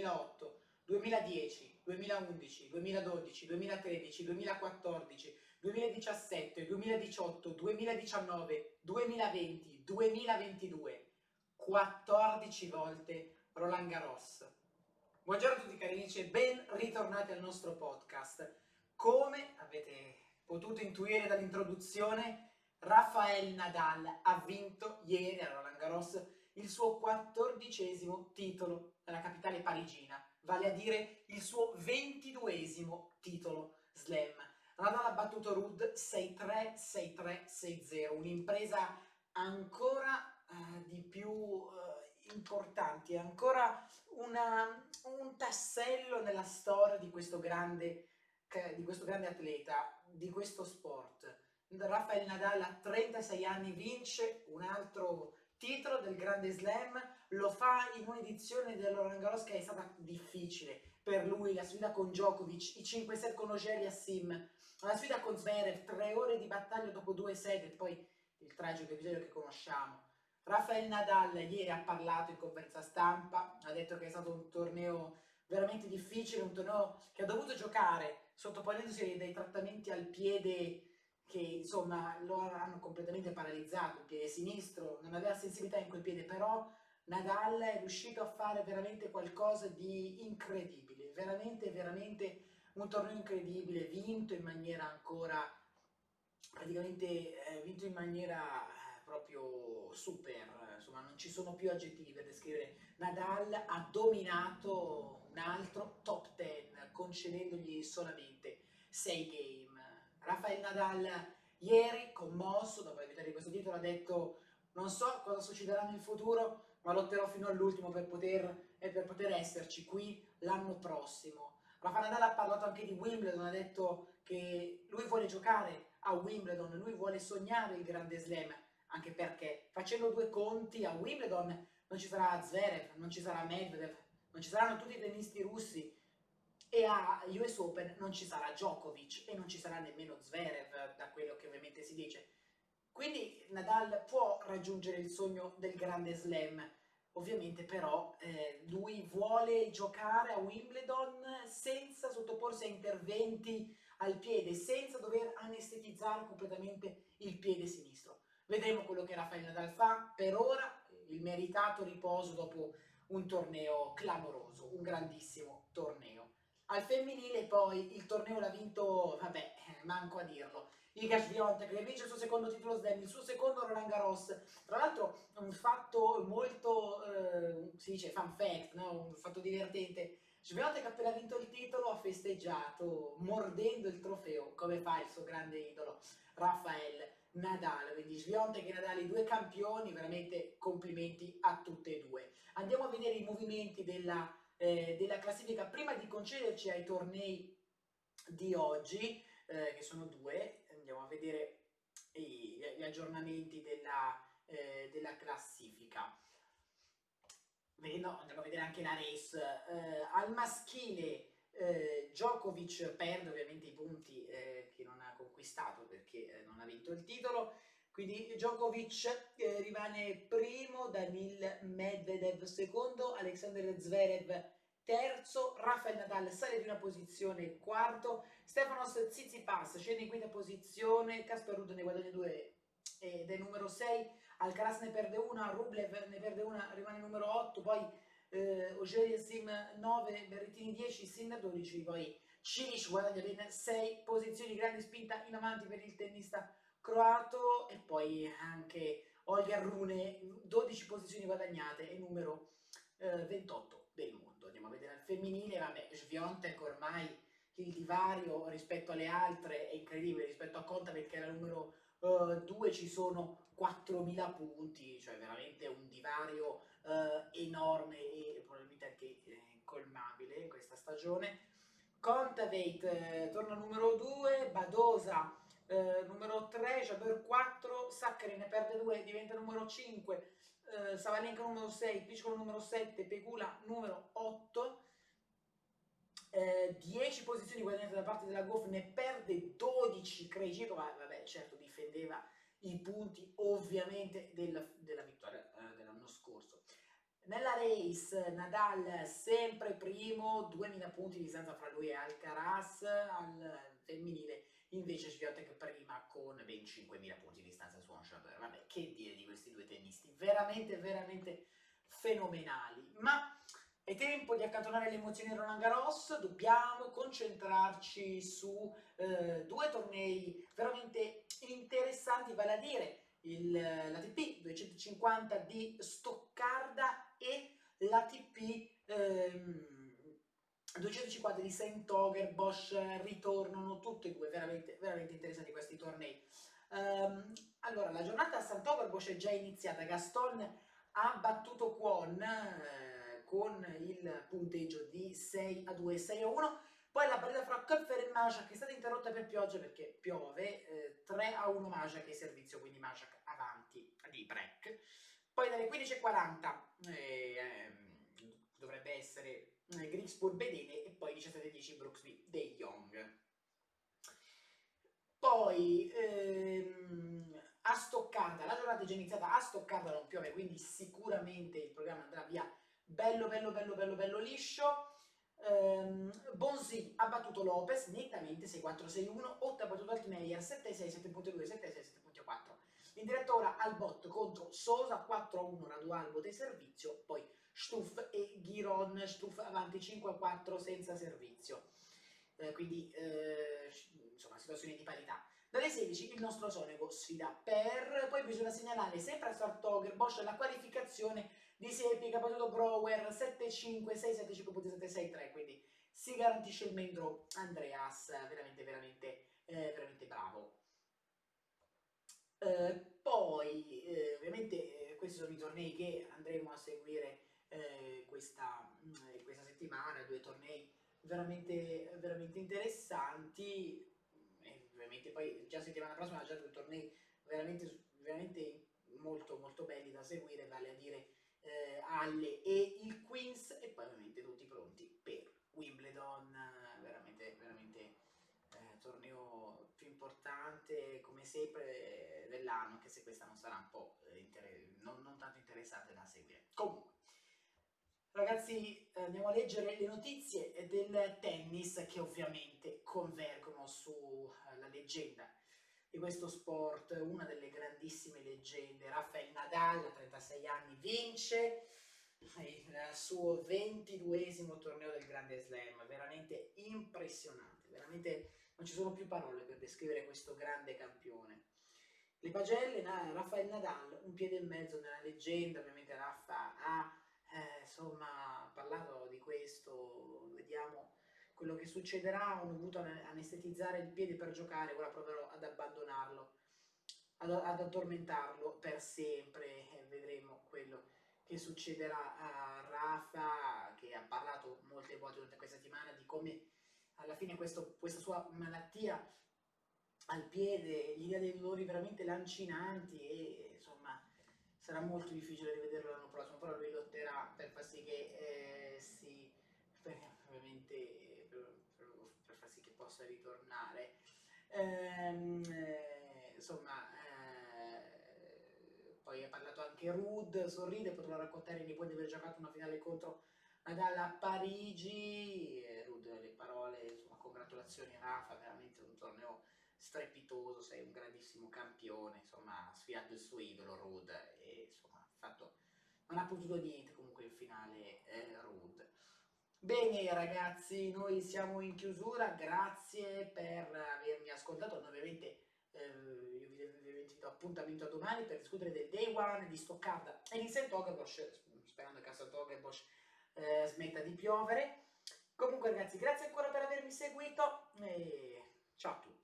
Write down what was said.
2008, 2010, 2011, 2012, 2013, 2014, 2017, 2018, 2019, 2020, 2022, 14 volte Roland Garros. Buongiorno a tutti cari amici e ben ritornati al nostro podcast. Come avete potuto intuire dall'introduzione, Rafael Nadal ha vinto ieri a Roland Garros il suo quattordicesimo titolo nella capitale parigina, vale a dire il suo ventiduesimo titolo slam. Nadal ha battuto Rud 6-3, 6-3, 6-0, un'impresa ancora eh, di più eh, importante, ancora una, un tassello nella storia di questo, grande, di questo grande atleta, di questo sport. Rafael Nadal a 36 anni vince un altro titolo del Grande Slam, lo fa in un'edizione dell'Oran Garros che è stata difficile per lui, la sfida con Djokovic, i 5 set con Ogeri a Sim, la sfida con Zverev, tre ore di battaglia dopo due set e poi il tragico episodio che conosciamo. Rafael Nadal ieri ha parlato in conferenza stampa, ha detto che è stato un torneo veramente difficile, un torneo che ha dovuto giocare sottoponendosi dei trattamenti al piede che insomma lo hanno completamente paralizzato, il piede sinistro, non aveva sensibilità in quel piede, però Nadal è riuscito a fare veramente qualcosa di incredibile, veramente, veramente un torneo incredibile, vinto in maniera ancora, praticamente eh, vinto in maniera eh, proprio super, insomma non ci sono più aggettivi per descrivere. Nadal ha dominato un altro top 10 concedendogli solamente 6 game Rafael Nadal ieri, commosso, dopo la vittoria di questo titolo, ha detto non so cosa succederà nel futuro, ma lotterò fino all'ultimo per poter, per poter esserci qui l'anno prossimo. Rafael Nadal ha parlato anche di Wimbledon, ha detto che lui vuole giocare a Wimbledon, lui vuole sognare il grande slam, anche perché facendo due conti a Wimbledon non ci sarà Zverev, non ci sarà Medvedev, non ci saranno tutti i tennisti russi, e a US Open non ci sarà Djokovic e non ci sarà nemmeno Zverev, da quello che ovviamente si dice. Quindi Nadal può raggiungere il sogno del grande slam, ovviamente però eh, lui vuole giocare a Wimbledon senza sottoporsi a interventi al piede, senza dover anestetizzare completamente il piede sinistro. Vedremo quello che Rafael Nadal fa, per ora il meritato riposo dopo un torneo clamoroso, un grandissimo torneo. Al femminile poi il torneo l'ha vinto, vabbè, manco a dirlo, Iga Swiatek che vince il suo secondo titolo slam, il suo secondo Roland Garros. Tra l'altro un fatto molto, eh, si dice fun fact, no? un fatto divertente. Swiatek appena vinto il titolo ha festeggiato mordendo il trofeo, come fa il suo grande idolo Rafael Nadal. Quindi Swiatek e Nadal, i due campioni, veramente complimenti a tutte e due. Andiamo a vedere i movimenti della eh, della classifica prima di concederci ai tornei di oggi, eh, che sono due, andiamo a vedere i, gli aggiornamenti della, eh, della classifica. No, andiamo a vedere anche la race. Eh, al maschile eh, Djokovic perde ovviamente i punti eh, che non ha conquistato perché non ha vinto il titolo. Quindi Djokovic eh, rimane primo, Danil Medvedev secondo, Alexander Zverev terzo, Rafael Nadal sale di una posizione quarto, Stefanos Tsitsipas scende in quinta posizione, Casper Ruud ne guadagna due ed è numero 6, Alcaraz ne perde una, Rublev ne perde una, rimane numero 8, poi eh, Ogieri Sim 9, Berrettini 10, Sinner 12, poi Cilic guadagna ben 6 posizioni, grande spinta in avanti per il tennista croato e poi anche Olga Rune 12 posizioni guadagnate e numero eh, 28 del mondo. Andiamo a vedere al femminile, vabbè, Sviontek ormai il divario rispetto alle altre è incredibile, rispetto a Conta perché era numero 2 uh, ci sono 4.000 punti, cioè veramente un divario uh, enorme e probabilmente anche eh, colmabile in questa stagione. Contaveit eh, torna numero 2, Badosa eh, numero 3, Jabber 4, Saccari ne perde 2, diventa numero 5, eh, Savalenka numero 6, Piccolo numero 7, Pegula numero 8, eh, 10 posizioni guadagnate da parte della Goff, ne perde 12 Krejcikov, ma vabbè certo difendeva i punti ovviamente della, della vittoria eh, dell'anno scorso. Nella race Nadal sempre primo, 2000 punti di distanza fra lui e Alcaraz, al femminile invece Swiatek prima con ben 5000 punti di distanza su Onshador. Vabbè, che dire di questi due tennisti, veramente, veramente fenomenali. Ma è tempo di accantonare le emozioni Roland Garros, dobbiamo concentrarci su eh, due tornei veramente interessanti, vale a dire l'ATP 250 di Stoccarda e l'ATP ehm, 250 di St. Oger, Bosch ritornano tutti e due veramente, veramente interessanti questi tornei. Um, allora, la giornata a St. Oger Bosch è già iniziata, Gaston ha battuto Kwon eh, con il punteggio di 6 a 2, 6 a 1, poi la partita fra Köpfer e Majak è stata interrotta per pioggia perché piove, eh, 3 a 1 Majak è servizio, quindi Majak avanti di break. Poi dalle 15.40 eh, ehm, dovrebbe essere eh, Grigsburg Bedene e poi 17.10 Brooksby De Jong. Poi ehm, a Stoccarda, la giornata è già iniziata a Stoccarda, non piove, quindi sicuramente il programma andrà via bello bello bello bello bello liscio. Um, Bonzi ha battuto Lopez nettamente 6-4-6-1, 8 ha battuto Altmeier 7-6, 7.2, 7-6, 7.4. In diretta ora Albot contro Sosa 4-1 Radualbo di servizio, poi Stuff e Giron, Stuff avanti 5-4 senza servizio. Eh, quindi eh, insomma situazione di parità. Dalle 16 il nostro Sonego sfida per, poi bisogna segnalare sempre a Sartoger Bosch la qualificazione di Seppi battuto Brower 7-5, 6-7-5, 7-6-3, quindi si garantisce il draw Andreas, veramente, veramente, eh, veramente bravo. Eh, poi, eh, ovviamente, eh, questi sono i tornei che andremo a seguire questa, mm, questa, settimana, due tornei veramente, veramente interessanti, e ovviamente poi già settimana prossima già due tornei veramente, veramente molto molto belli da seguire, vale a dire eh, Halle e il Queens. E poi ovviamente tutti pronti per Wimbledon, veramente, veramente eh, torneo più importante come sempre dell'anno, anche se questa non sarà un po' eh, non, non, tanto interessante da ragazzi andiamo a leggere le notizie del tennis che ovviamente convergono sulla leggenda di questo sport, una delle grandissime leggende, Rafael Nadal, a 36 anni, vince il suo 22esimo torneo del Grande Slam, veramente impressionante, veramente non ci sono più parole per descrivere questo grande campione. Le pagelle, Rafael Nadal, un piede e mezzo nella leggenda, ovviamente Rafa ha eh, insomma parlato di questo, vediamo quello che succederà, ho dovuto anestetizzare il piede per giocare, ora proverò ad abbandonarlo, ad, ad addormentarlo per sempre e vedremo quello che succederà. A Rafa che ha parlato molte volte durante questa settimana di come alla fine questo, questa sua malattia al piede gli dà dei dolori veramente lancinanti e insomma sarà molto difficile rivederlo l'anno prossimo, però lui lotterà per far sì che eh, si ovviamente per far sì che possa ritornare. Ehm, eh, insomma, eh, poi ha parlato anche Rud, sorride, potrò raccontare ai nipoti di aver giocato una finale contro Nadal a Parigi, e Rud le parole, insomma, congratulazioni Rafa, veramente un torneo strepitoso, sei un grandissimo campione, insomma, ha sfidato il suo idolo Rud fatto, non ha potuto niente comunque in finale eh, Rud. Bene ragazzi, noi siamo in chiusura, grazie per avermi ascoltato, ovviamente eh, io vi, vi invito appuntamento a domani per discutere del Day One di Stoccarda e di St. Ogerbosch, sperando che a St. Ogerbosch eh, smetta di piovere. Comunque ragazzi, grazie ancora per avermi seguito e ciao a tutti.